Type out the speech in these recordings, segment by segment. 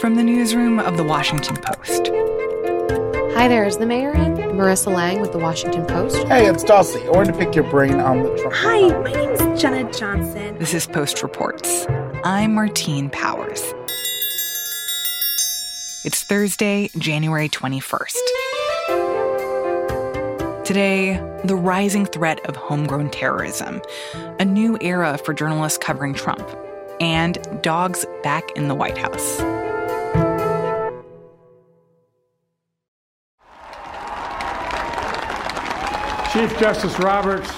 From the newsroom of The Washington Post. Hi there, is the mayor in? Marissa Lang with The Washington Post. Hey, it's Dulcie. I wanted to pick your brain on the Trump. Hi, my name is Jenna Johnson. This is Post Reports. I'm Martine Powers. It's Thursday, January 21st. Today, the rising threat of homegrown terrorism, a new era for journalists covering Trump, and dogs back in the White House. Chief Justice Roberts.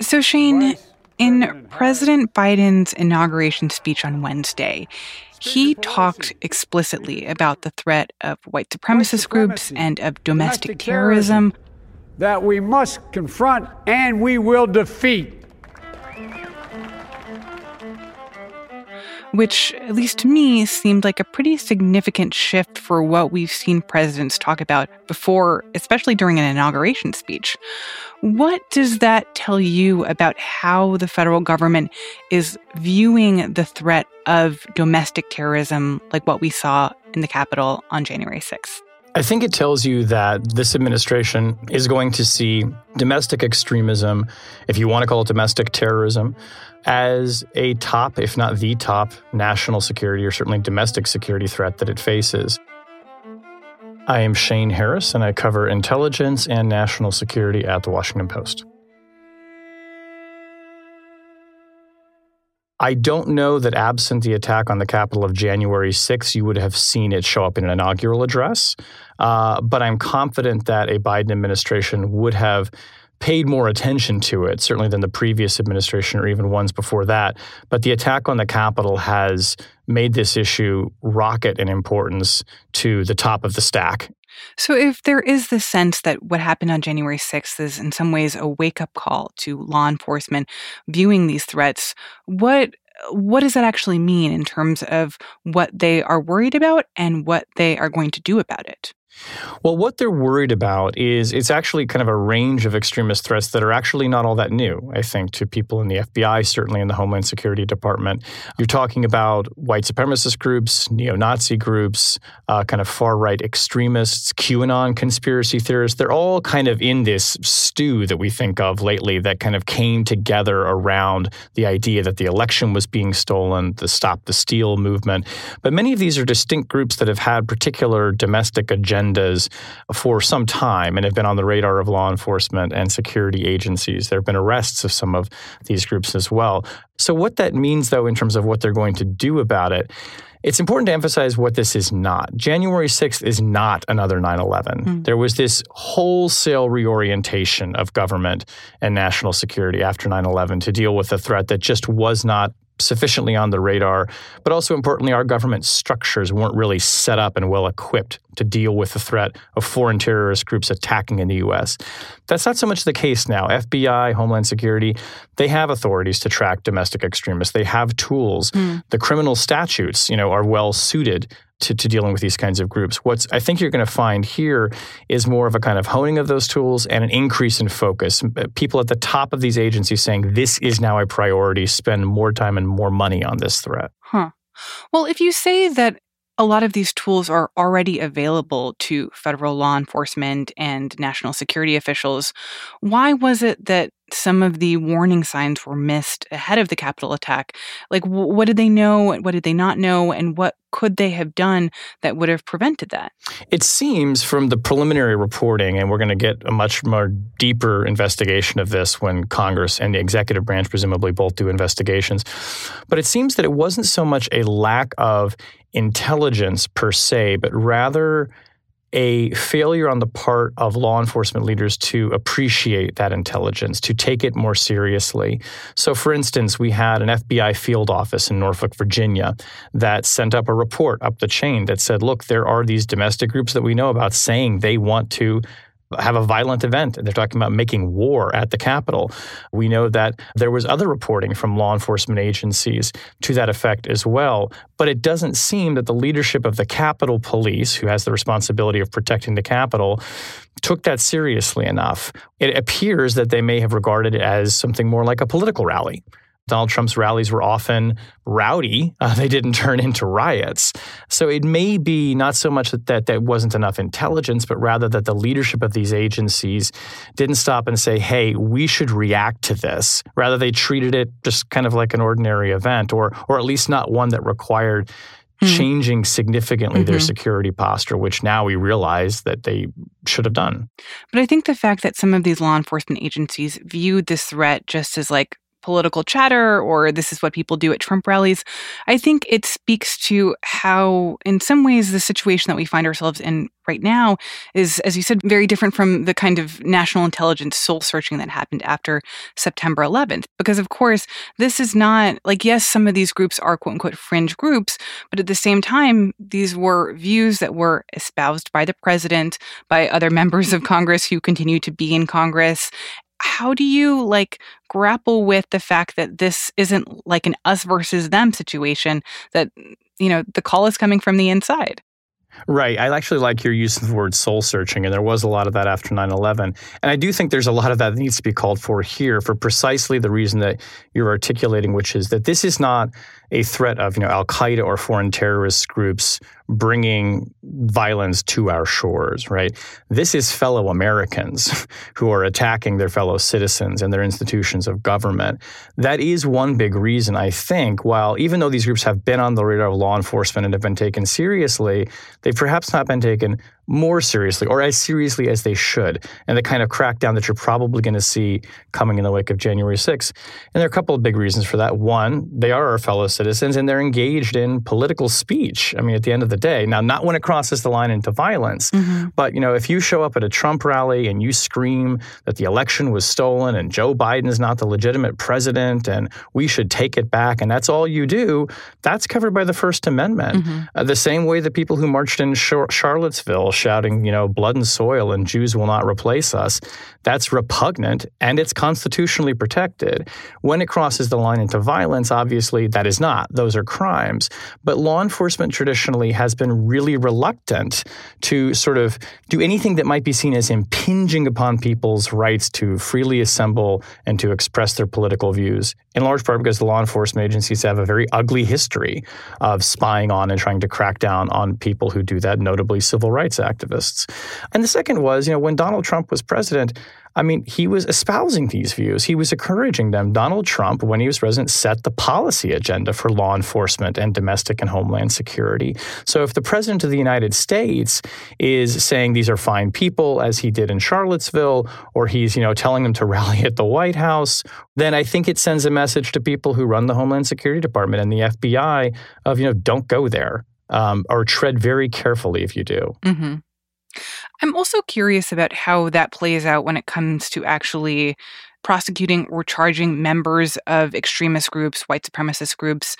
So, Shane, in President Biden's inauguration speech on Wednesday, he talked explicitly about the threat of white supremacist groups and of domestic terrorism. That we must confront and we will defeat. Which, at least to me, seemed like a pretty significant shift for what we've seen presidents talk about before, especially during an inauguration speech. What does that tell you about how the federal government is viewing the threat of domestic terrorism, like what we saw in the Capitol on January 6th? I think it tells you that this administration is going to see domestic extremism, if you want to call it domestic terrorism, as a top, if not the top, national security or certainly domestic security threat that it faces. I am Shane Harris, and I cover intelligence and national security at the Washington Post. I don't know that absent the attack on the Capitol of January 6th, you would have seen it show up in an inaugural address. Uh, but I'm confident that a Biden administration would have paid more attention to it, certainly than the previous administration or even ones before that. But the attack on the Capitol has made this issue rocket in importance to the top of the stack so, if there is this sense that what happened on January 6th is in some ways a wake up call to law enforcement viewing these threats, what what does that actually mean in terms of what they are worried about and what they are going to do about it? Well, what they're worried about is it's actually kind of a range of extremist threats that are actually not all that new, I think, to people in the FBI, certainly in the Homeland Security Department. You're talking about white supremacist groups, neo Nazi groups, uh, kind of far right extremists, QAnon conspiracy theorists. They're all kind of in this stew that we think of lately that kind of came together around the idea that the election was being stolen, the Stop the Steal movement. But many of these are distinct groups that have had particular domestic agendas agendas for some time and have been on the radar of law enforcement and security agencies. There have been arrests of some of these groups as well. So, what that means, though, in terms of what they're going to do about it, it's important to emphasize what this is not. January 6th is not another 9 11. Mm. There was this wholesale reorientation of government and national security after 9 11 to deal with a threat that just was not sufficiently on the radar, but also importantly, our government structures weren't really set up and well equipped to deal with the threat of foreign terrorist groups attacking in the U.S. That's not so much the case now. FBI, Homeland Security, they have authorities to track domestic extremists. They have tools. Mm. The criminal statutes, you know, are well suited to, to dealing with these kinds of groups. What's I think you're going to find here is more of a kind of honing of those tools and an increase in focus. Uh, people at the top of these agencies saying this is now a priority, spend more time and more money on this threat. Huh. Well, if you say that a lot of these tools are already available to federal law enforcement and national security officials. Why was it that some of the warning signs were missed ahead of the Capitol attack? Like, what did they know? What did they not know? And what could they have done that would have prevented that? It seems from the preliminary reporting, and we're going to get a much more deeper investigation of this when Congress and the executive branch presumably both do investigations. But it seems that it wasn't so much a lack of intelligence per se, but rather a failure on the part of law enforcement leaders to appreciate that intelligence, to take it more seriously. So, for instance, we had an FBI field office in Norfolk, Virginia, that sent up a report up the chain that said, look, there are these domestic groups that we know about saying they want to have a violent event. They're talking about making war at the Capitol. We know that there was other reporting from law enforcement agencies to that effect as well. But it doesn't seem that the leadership of the Capitol Police, who has the responsibility of protecting the Capitol, took that seriously enough. It appears that they may have regarded it as something more like a political rally Donald Trump's rallies were often rowdy. Uh, they didn't turn into riots. So it may be not so much that, that there wasn't enough intelligence, but rather that the leadership of these agencies didn't stop and say, hey, we should react to this. Rather, they treated it just kind of like an ordinary event, or, or at least not one that required hmm. changing significantly mm-hmm. their security posture, which now we realize that they should have done. But I think the fact that some of these law enforcement agencies viewed this threat just as like political chatter or this is what people do at Trump rallies. I think it speaks to how, in some ways, the situation that we find ourselves in right now is, as you said, very different from the kind of national intelligence soul searching that happened after September 11th. Because, of course, this is not like, yes, some of these groups are quote unquote fringe groups, but at the same time, these were views that were espoused by the president, by other members of Congress who continue to be in Congress, how do you like grapple with the fact that this isn't like an us versus them situation that you know the call is coming from the inside Right. I actually like your use of the word soul searching, and there was a lot of that after 9 11. And I do think there's a lot of that that needs to be called for here for precisely the reason that you're articulating, which is that this is not a threat of you know Al Qaeda or foreign terrorist groups bringing violence to our shores, right? This is fellow Americans who are attacking their fellow citizens and their institutions of government. That is one big reason, I think, while even though these groups have been on the radar of law enforcement and have been taken seriously, they've perhaps not been taken more seriously or as seriously as they should, and the kind of crackdown that you're probably going to see coming in the wake of January 6th. And there are a couple of big reasons for that. One, they are our fellow citizens and they're engaged in political speech. I mean, at the end of the day, now, not when it crosses the line into violence, mm-hmm. but, you know, if you show up at a Trump rally and you scream that the election was stolen and Joe Biden is not the legitimate president and we should take it back, and that's all you do, that's covered by the First Amendment. Mm-hmm. Uh, the same way the people who marched in Char- Charlottesville shouting, you know, blood and soil and Jews will not replace us. That's repugnant and it's constitutionally protected. When it crosses the line into violence, obviously that is not. Those are crimes. But law enforcement traditionally has been really reluctant to sort of do anything that might be seen as impinging upon people's rights to freely assemble and to express their political views, in large part because the law enforcement agencies have a very ugly history of spying on and trying to crack down on people who do that, notably civil rights activists. And the second was, you know, when Donald Trump was president, I mean, he was espousing these views. He was encouraging them. Donald Trump, when he was president, set the policy agenda for law enforcement and domestic and homeland security. So if the president of the United States is saying these are fine people, as he did in Charlottesville, or he's, you know, telling them to rally at the White House, then I think it sends a message to people who run the Homeland Security Department and the FBI of, you know, don't go there. Um, or tread very carefully if you do. Mm-hmm. I'm also curious about how that plays out when it comes to actually prosecuting or charging members of extremist groups, white supremacist groups.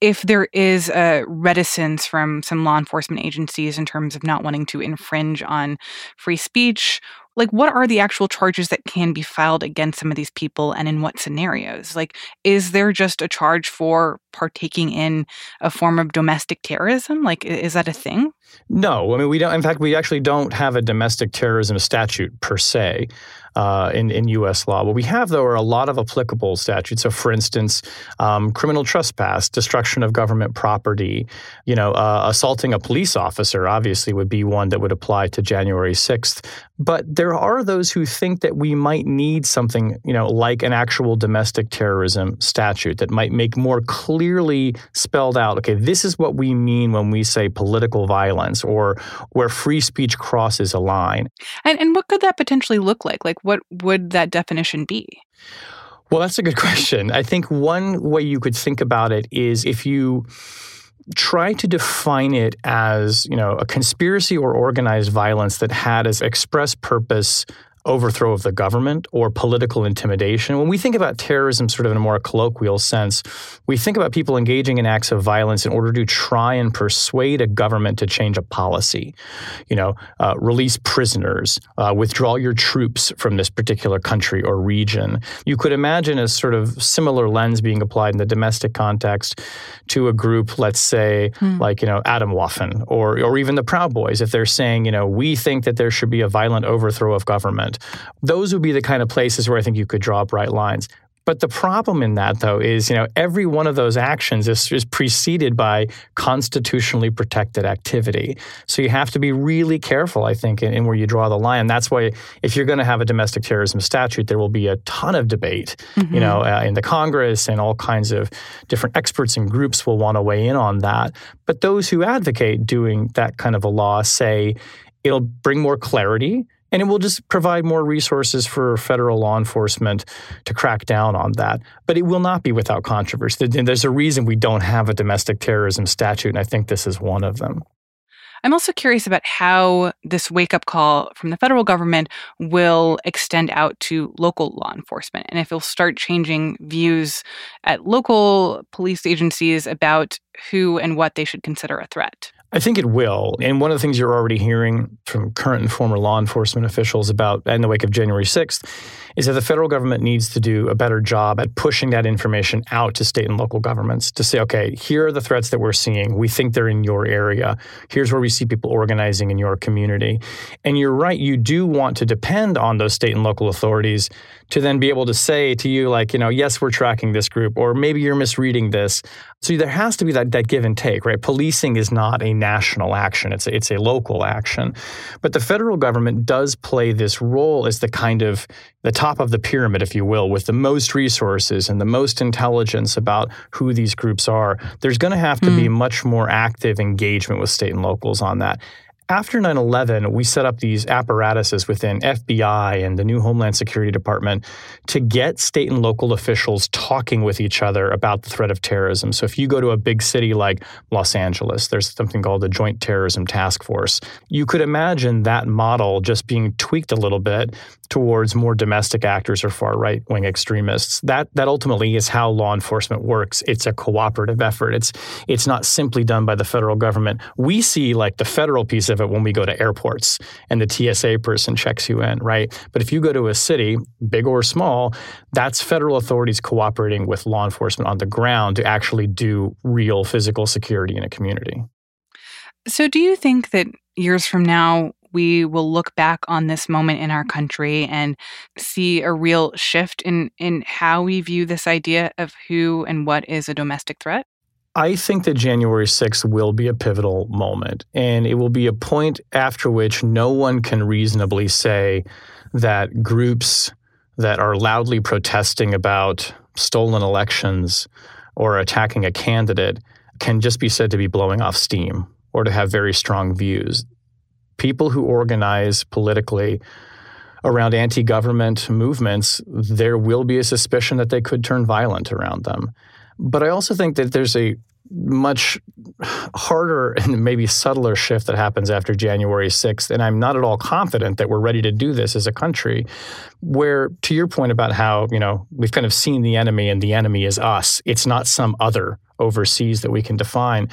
If there is a reticence from some law enforcement agencies in terms of not wanting to infringe on free speech like what are the actual charges that can be filed against some of these people and in what scenarios? Like is there just a charge for partaking in a form of domestic terrorism? Like is that a thing? No i mean we don't in fact we actually don't have a domestic terrorism statute per se uh, in, in U.S. law. What we have, though, are a lot of applicable statutes. So, for instance, um, criminal trespass, destruction of government property, you know, uh, assaulting a police officer obviously would be one that would apply to January 6th. But there are those who think that we might need something, you know, like an actual domestic terrorism statute that might make more clearly spelled out, okay, this is what we mean when we say political violence or where free speech crosses a line. And, and what could that potentially look like? Like, what would that definition be? Well, that's a good question. I think one way you could think about it is if you try to define it as, you know, a conspiracy or organized violence that had as express purpose overthrow of the government or political intimidation. When we think about terrorism sort of in a more colloquial sense, we think about people engaging in acts of violence in order to try and persuade a government to change a policy. You know, uh, release prisoners, uh, withdraw your troops from this particular country or region. You could imagine a sort of similar lens being applied in the domestic context to a group, let's say, hmm. like, you know, Atomwaffen or, or even the Proud Boys, if they're saying, you know, we think that there should be a violent overthrow of government those would be the kind of places where I think you could draw bright lines. But the problem in that, though, is you know every one of those actions is, is preceded by constitutionally protected activity. So you have to be really careful, I think, in, in where you draw the line. That's why if you're going to have a domestic terrorism statute, there will be a ton of debate, mm-hmm. you know, uh, in the Congress, and all kinds of different experts and groups will want to weigh in on that. But those who advocate doing that kind of a law say it'll bring more clarity and it will just provide more resources for federal law enforcement to crack down on that. But it will not be without controversy. There's a reason we don't have a domestic terrorism statute, and I think this is one of them. I'm also curious about how this wake up call from the federal government will extend out to local law enforcement and if it'll start changing views at local police agencies about who and what they should consider a threat. I think it will. And one of the things you're already hearing from current and former law enforcement officials about in the wake of January 6th is that the federal government needs to do a better job at pushing that information out to state and local governments to say, okay, here are the threats that we're seeing. We think they're in your area. Here's where we see people organizing in your community. And you're right, you do want to depend on those state and local authorities to then be able to say to you, like, you know, yes, we're tracking this group, or maybe you're misreading this. So there has to be that, that give and take, right? Policing is not a national action, it's a, it's a local action. But the federal government does play this role as the kind of the top of the pyramid, if you will, with the most resources and the most intelligence about who these groups are. There's going to have to mm. be much more active engagement with state and locals on that. After 9 11, we set up these apparatuses within FBI and the new Homeland Security Department to get state and local officials talking with each other about the threat of terrorism. So, if you go to a big city like Los Angeles, there's something called the Joint Terrorism Task Force. You could imagine that model just being tweaked a little bit towards more domestic actors or far right wing extremists. That that ultimately is how law enforcement works. It's a cooperative effort. It's it's not simply done by the federal government. We see like the federal piece of it when we go to airports and the TSA person checks you in, right? But if you go to a city, big or small, that's federal authorities cooperating with law enforcement on the ground to actually do real physical security in a community. So do you think that years from now we will look back on this moment in our country and see a real shift in in how we view this idea of who and what is a domestic threat? I think that January 6th will be a pivotal moment, and it will be a point after which no one can reasonably say that groups that are loudly protesting about stolen elections or attacking a candidate can just be said to be blowing off steam or to have very strong views people who organize politically around anti government movements, there will be a suspicion that they could turn violent around them. But I also think that there's a much harder and maybe subtler shift that happens after January 6th. And I'm not at all confident that we're ready to do this as a country. Where, to your point about how, you know, we've kind of seen the enemy and the enemy is us, it's not some other overseas that we can define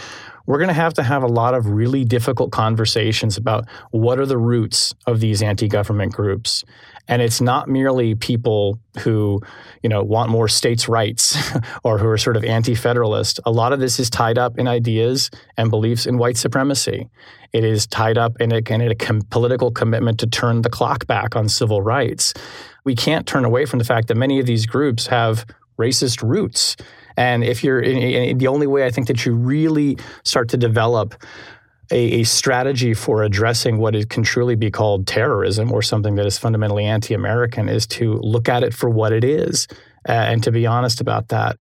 we're going to have to have a lot of really difficult conversations about what are the roots of these anti-government groups and it's not merely people who you know want more states rights or who are sort of anti-federalist. A lot of this is tied up in ideas and beliefs in white supremacy. It is tied up in a, in a com- political commitment to turn the clock back on civil rights. We can't turn away from the fact that many of these groups have racist roots. And if you're the only way I think that you really start to develop a, a, strategy for addressing what it can truly be called terrorism or something that is fundamentally anti-American is to look at it for what it is uh, and to be honest about that.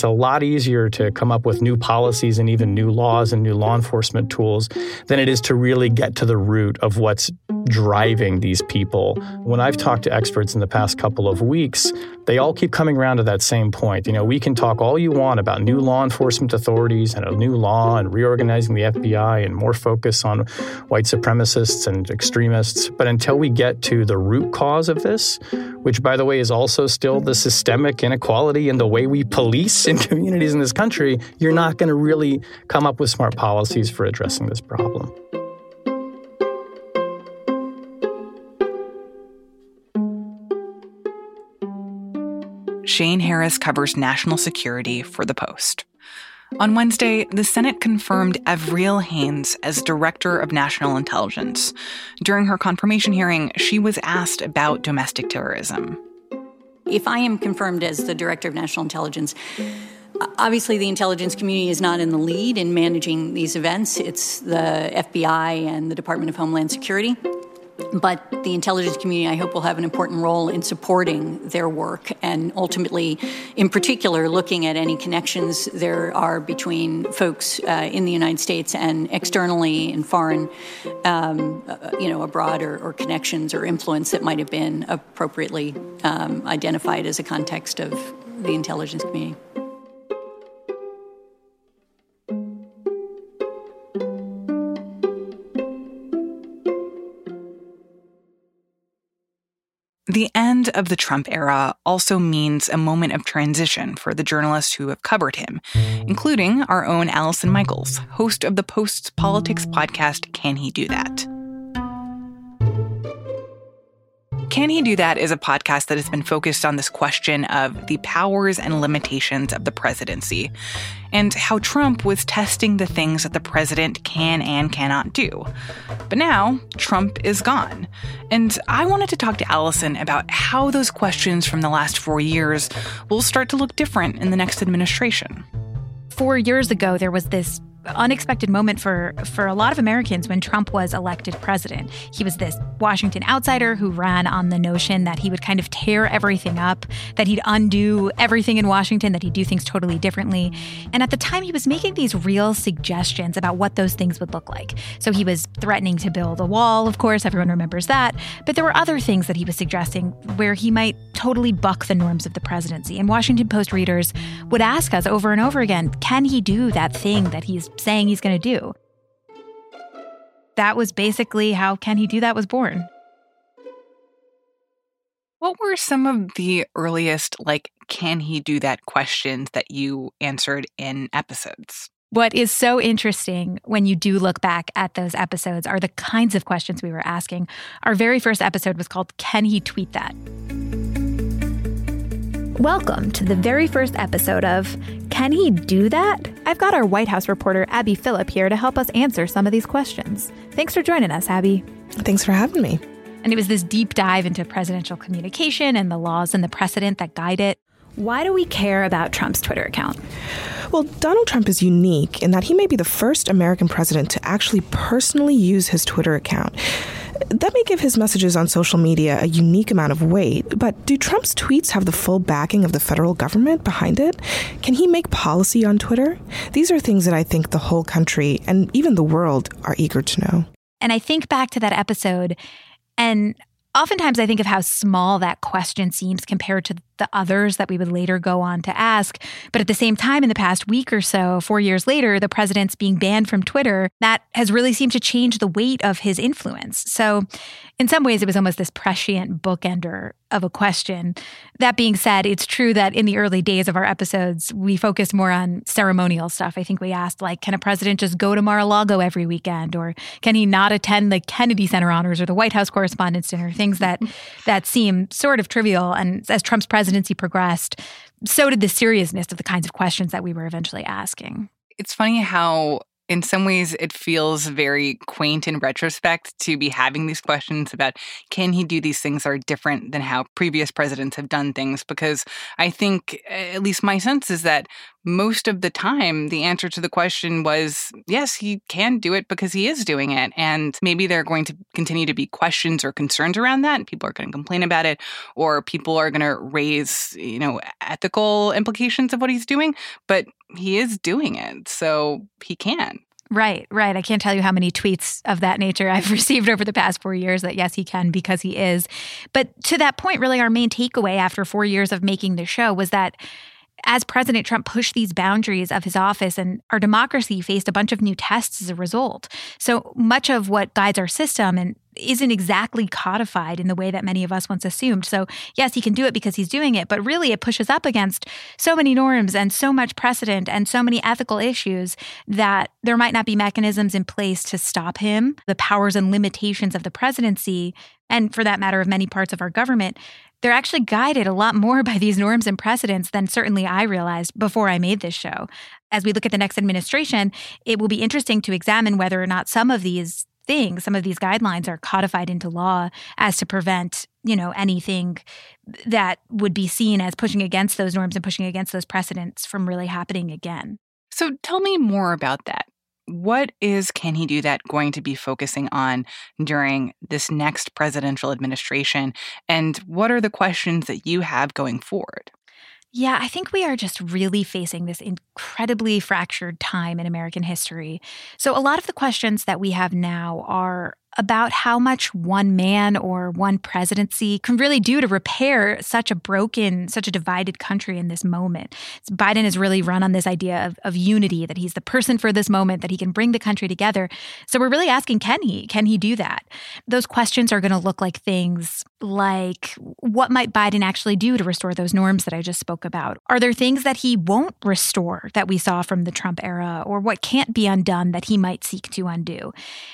It's a lot easier to come up with new policies and even new laws and new law enforcement tools than it is to really get to the root of what's driving these people. When I've talked to experts in the past couple of weeks, they all keep coming around to that same point. You know, we can talk all you want about new law enforcement authorities and a new law and reorganizing the FBI and more focus on white supremacists and extremists, but until we get to the root cause of this, which by the way is also still the systemic inequality in the way we police in communities in this country, you're not going to really come up with smart policies for addressing this problem. Shane Harris covers national security for The Post. On Wednesday, the Senate confirmed Avril Haines as Director of National Intelligence. During her confirmation hearing, she was asked about domestic terrorism. If I am confirmed as the Director of National Intelligence, obviously the intelligence community is not in the lead in managing these events. It's the FBI and the Department of Homeland Security. But the intelligence community, I hope, will have an important role in supporting their work and ultimately, in particular, looking at any connections there are between folks uh, in the United States and externally in foreign, um, uh, you know, abroad or, or, connections or influence that might have been appropriately um, identified as a context of the intelligence community. The end of the Trump era also means a moment of transition for the journalists who have covered him, including our own Allison Michaels, host of the Post's politics podcast, Can He Do That? Can He Do That is a podcast that has been focused on this question of the powers and limitations of the presidency and how Trump was testing the things that the president can and cannot do. But now, Trump is gone. And I wanted to talk to Allison about how those questions from the last four years will start to look different in the next administration. Four years ago, there was this unexpected moment for for a lot of Americans when Trump was elected president. He was this Washington outsider who ran on the notion that he would kind of tear everything up, that he'd undo everything in Washington, that he'd do things totally differently. And at the time he was making these real suggestions about what those things would look like. So he was threatening to build a wall, of course, everyone remembers that, but there were other things that he was suggesting where he might totally buck the norms of the presidency. And Washington Post readers would ask us over and over again, can he do that thing that he's saying he's going to do. That was basically how Can He Do That was born. What were some of the earliest, like, can he do that questions that you answered in episodes? What is so interesting when you do look back at those episodes are the kinds of questions we were asking. Our very first episode was called Can He Tweet That? Welcome to the very first episode of Can He Do That? I've got our White House reporter, Abby Phillip, here to help us answer some of these questions. Thanks for joining us, Abby. Thanks for having me. And it was this deep dive into presidential communication and the laws and the precedent that guide it. Why do we care about Trump's Twitter account? Well, Donald Trump is unique in that he may be the first American president to actually personally use his Twitter account. That may give his messages on social media a unique amount of weight, but do Trump's tweets have the full backing of the federal government behind it? Can he make policy on Twitter? These are things that I think the whole country and even the world are eager to know. And I think back to that episode, and oftentimes I think of how small that question seems compared to the others that we would later go on to ask. But at the same time, in the past week or so, four years later, the president's being banned from Twitter, that has really seemed to change the weight of his influence. So, in some ways, it was almost this prescient bookender of a question. That being said, it's true that in the early days of our episodes, we focused more on ceremonial stuff. I think we asked, like, can a president just go to Mar a Lago every weekend? Or can he not attend the Kennedy Center honors or the White House Correspondents' Dinner? Things that, that seem sort of trivial. And as Trump's presidency progressed, so did the seriousness of the kinds of questions that we were eventually asking. It's funny how in some ways it feels very quaint in retrospect to be having these questions about can he do these things that are different than how previous presidents have done things? Because i think at least my sense is that most of the time the answer to the question was yes he can do it because he is doing it. And maybe there are going to continue to be questions or concerns around that and people are going to complain about it or people are going to raise you know ethical implications of what he's doing. But he is doing it, so he can. Right, right. I can't tell you how many tweets of that nature I've received over the past four years that yes, he can because he is. But to that point, really, our main takeaway after four years of making the show was that as President Trump pushed these boundaries of his office and our democracy faced a bunch of new tests as a result. So much of what guides our system and isn't exactly codified in the way that many of us once assumed. So, yes, he can do it because he's doing it, but really it pushes up against so many norms and so much precedent and so many ethical issues that there might not be mechanisms in place to stop him. The powers and limitations of the presidency, and for that matter, of many parts of our government, they're actually guided a lot more by these norms and precedents than certainly I realized before I made this show. As we look at the next administration, it will be interesting to examine whether or not some of these some of these guidelines are codified into law as to prevent, you know, anything that would be seen as pushing against those norms and pushing against those precedents from really happening again. So tell me more about that. What is Can He Do That going to be focusing on during this next presidential administration? And what are the questions that you have going forward? Yeah, I think we are just really facing this incredibly fractured time in American history. So, a lot of the questions that we have now are about how much one man or one presidency can really do to repair such a broken, such a divided country in this moment. Biden has really run on this idea of, of unity, that he's the person for this moment, that he can bring the country together. So we're really asking, can he? Can he do that? Those questions are going to look like things like what might Biden actually do to restore those norms that I just spoke about? Are there things that he won't restore that we saw from the Trump era, or what can't be undone that he might seek to undo?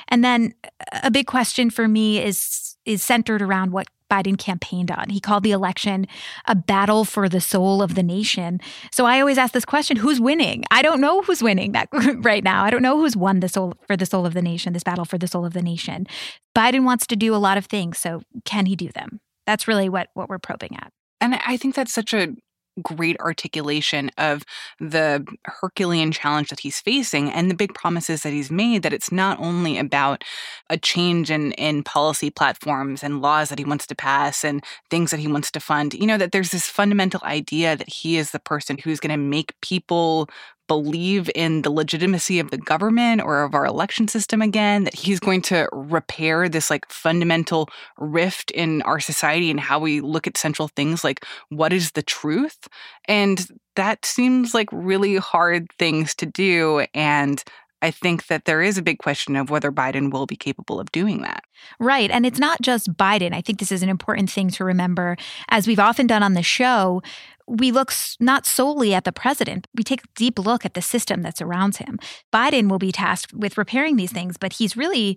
And then a big question for me is is centered around what Biden campaigned on. He called the election a battle for the soul of the nation. So I always ask this question, who's winning? I don't know who's winning that right now. I don't know who's won the soul for the soul of the nation, this battle for the soul of the nation. Biden wants to do a lot of things, so can he do them? That's really what what we're probing at. And I think that's such a great articulation of the Herculean challenge that he's facing and the big promises that he's made that it's not only about a change in, in policy platforms and laws that he wants to pass and things that he wants to fund, you know, that there's this fundamental idea that he is the person who's going to make people believe in the legitimacy of the government or of our election system again, that he's going to repair this like fundamental rift in our society and how we look at central things like what is the truth? And that seems like really hard things to do. And I think that there is a big question of whether Biden will be capable of doing that. Right. And it's not just Biden. I think this is an important thing to remember. As we've often done on the show, we look not solely at the president, we take a deep look at the system that surrounds him. Biden will be tasked with repairing these things, but he's really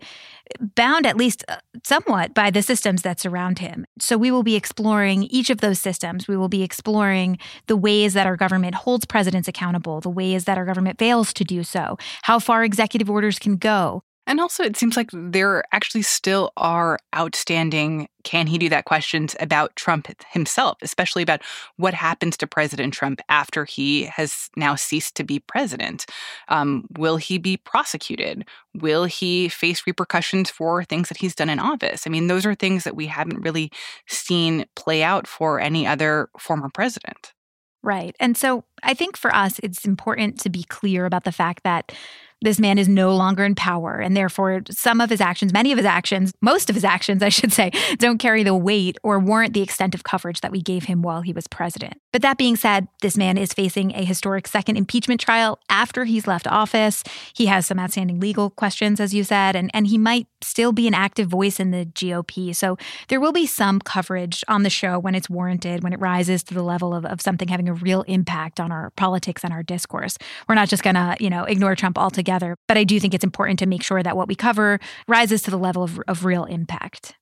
bound, at least uh, somewhat, by the systems that surround him. So we will be exploring each of those systems. We will be exploring the ways that our government holds presidents accountable, the ways that our government fails to do so, how far executive orders can go, and also, it seems like there actually still are outstanding can he do that questions about Trump himself, especially about what happens to President Trump after he has now ceased to be president. Um, will he be prosecuted? Will he face repercussions for things that he's done in office? I mean, those are things that we haven't really seen play out for any other former president. Right. And so I think for us, it's important to be clear about the fact that this man is no longer in power, and therefore some of his actions, many of his actions, most of his actions, I should say, don't carry the weight or warrant the extent of coverage that we gave him while he was president. But that being said, this man is facing a historic second impeachment trial after he's left office. He has some outstanding legal questions, as you said, and, and he might still be an active voice in the GOP. So there will be some coverage on the show when it's warranted, when it rises to the level of, of something having a real impact on our politics and our discourse. We're not just going to, you know, ignore Trump altogether together. But I do think it's important to make sure that what we cover rises to the level of, of real impact.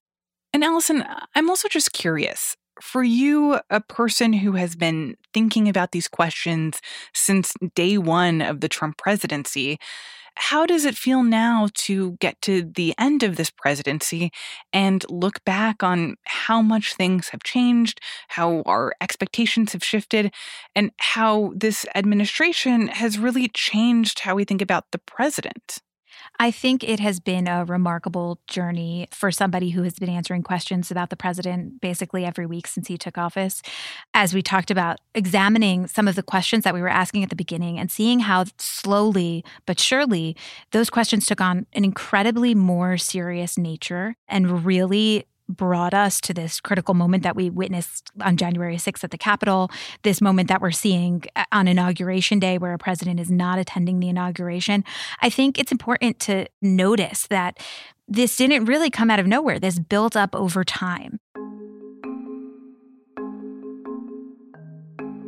And Allison, I'm also just curious. For you, a person who has been thinking about these questions since day one of the Trump presidency, how does it feel now to get to the end of this presidency and look back on how much things have changed, how our expectations have shifted, and how this administration has really changed how we think about the president? I think it has been a remarkable journey for somebody who has been answering questions about the president basically every week since he took office. As we talked about, examining some of the questions that we were asking at the beginning and seeing how slowly but surely those questions took on an incredibly more serious nature and really brought us to this critical moment that we witnessed on January 6th at the Capitol, this moment that we're seeing uh, on Inauguration Day where a president is not attending the inauguration. I think it's important to notice that this didn't really come out of nowhere. This built up over time.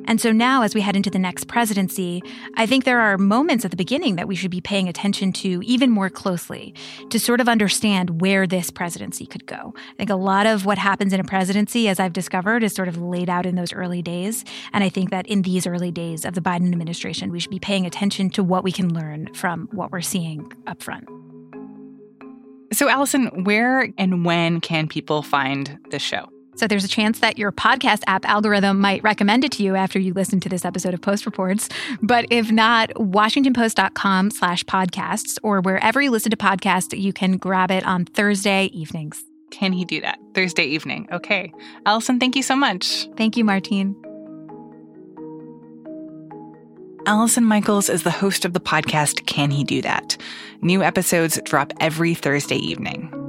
And so now, as we head into the next presidency, I think there are moments at the beginning that we should be paying attention to even more closely to sort of understand where this presidency could go. I think a lot of what happens in a presidency, as I've discovered, is sort of laid out in those early days. And I think that in these early days of the Biden administration, we should be paying attention to what we can learn from what we're seeing up front. So, Allison, where and when can people find this show? So there's a chance that your podcast app algorithm might recommend it to you after you listen to this episode of Post Reports. But if not, WashingtonPost.com slash podcasts or wherever you listen to podcasts, you can grab it on Thursday evenings. Can he do that? Thursday evening. Okay. Allison, thank you so much. Thank you, Martine. Allison Michaels is the host of the podcast Can He Do That? New episodes drop every Thursday evening.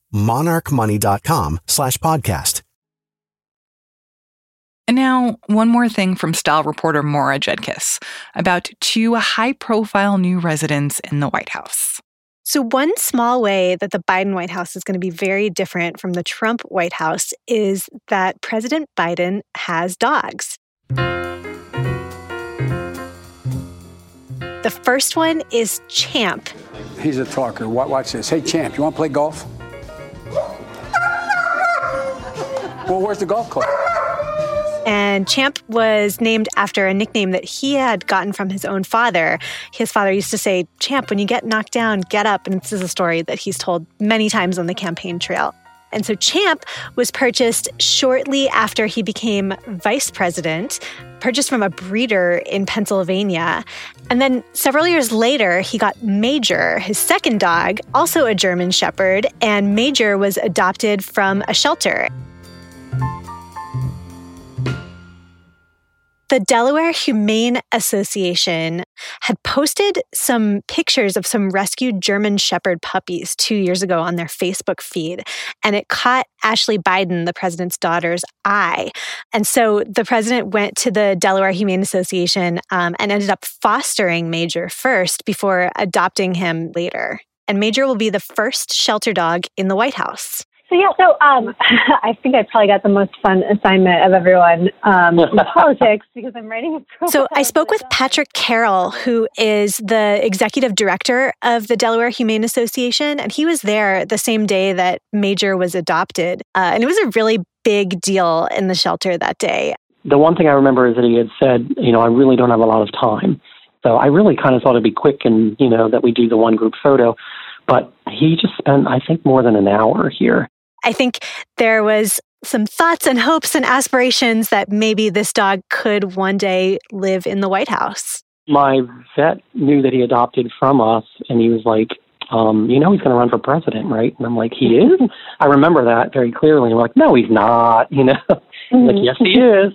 monarchmoney.com slash podcast. And now, one more thing from style reporter Maura Judkis about two high profile new residents in the White House. So, one small way that the Biden White House is going to be very different from the Trump White House is that President Biden has dogs. The first one is Champ. He's a talker. Watch this. Hey, Champ, you want to play golf? Well, where's the golf club? And Champ was named after a nickname that he had gotten from his own father. His father used to say, Champ, when you get knocked down, get up. And this is a story that he's told many times on the campaign trail. And so Champ was purchased shortly after he became vice president, purchased from a breeder in Pennsylvania. And then several years later, he got Major, his second dog, also a German Shepherd, and Major was adopted from a shelter. The Delaware Humane Association had posted some pictures of some rescued German Shepherd puppies two years ago on their Facebook feed, and it caught Ashley Biden, the president's daughter's eye. And so the president went to the Delaware Humane Association um, and ended up fostering Major first before adopting him later. And Major will be the first shelter dog in the White House. So yeah, so um, I think I probably got the most fun assignment of everyone um, in politics because I'm writing a. So I spoke with Patrick Carroll, who is the executive director of the Delaware Humane Association, and he was there the same day that Major was adopted, uh, and it was a really big deal in the shelter that day. The one thing I remember is that he had said, you know, I really don't have a lot of time, so I really kind of thought it'd be quick and you know that we do the one group photo. But he just spent, I think, more than an hour here. I think there was some thoughts and hopes and aspirations that maybe this dog could one day live in the White House. My vet knew that he adopted from us, and he was like, um, you know, he's going to run for president, right? And I'm like, he is? I remember that very clearly. And we're like, no, he's not, you know? Mm-hmm. like, yes, he is.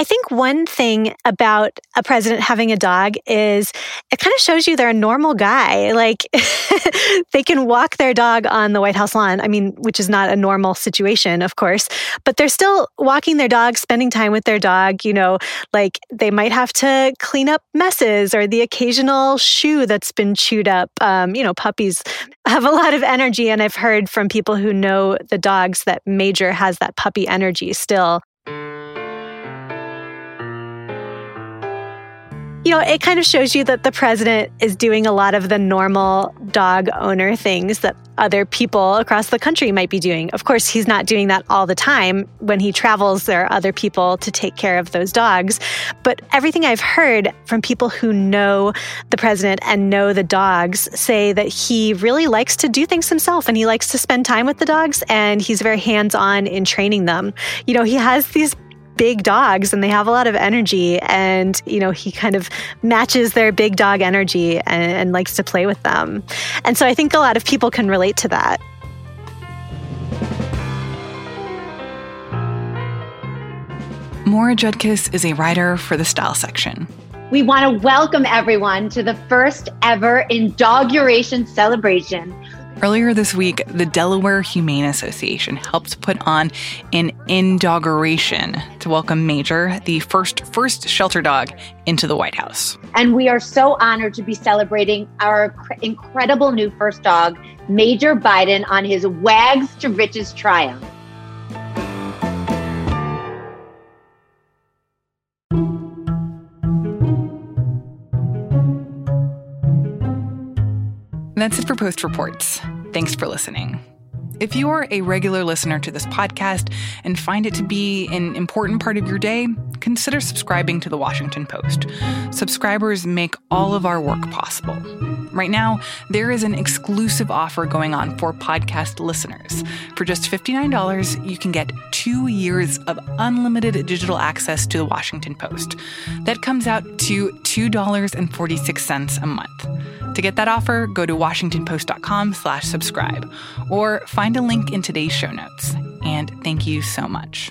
I think one thing about a president having a dog is it kind of shows you they're a normal guy. Like they can walk their dog on the White House lawn. I mean, which is not a normal situation, of course, but they're still walking their dog, spending time with their dog. You know, like they might have to clean up messes or the occasional shoe that's been chewed up. Um, you know, puppies have a lot of energy. And I've heard from people who know the dogs that Major has that puppy energy still. You know, it kind of shows you that the president is doing a lot of the normal dog owner things that other people across the country might be doing. Of course, he's not doing that all the time. When he travels, there are other people to take care of those dogs. But everything I've heard from people who know the president and know the dogs say that he really likes to do things himself and he likes to spend time with the dogs and he's very hands on in training them. You know, he has these big dogs and they have a lot of energy and you know he kind of matches their big dog energy and, and likes to play with them and so i think a lot of people can relate to that Maura Judkis is a writer for the Style section. We want to welcome everyone to the first ever inauguration celebration Earlier this week, the Delaware Humane Association helped put on an inauguration to welcome Major, the first first shelter dog, into the White House. And we are so honored to be celebrating our incredible new first dog, Major Biden, on his Wags to Riches triumph. That's it for Post Reports. Thanks for listening. If you are a regular listener to this podcast and find it to be an important part of your day, consider subscribing to the Washington Post. Subscribers make all of our work possible. Right now, there is an exclusive offer going on for podcast listeners. For just $59, you can get two years of unlimited digital access to the Washington Post. That comes out to $2.46 a month. To get that offer, go to washingtonpost.com slash subscribe or find a link in today's show notes. And thank you so much.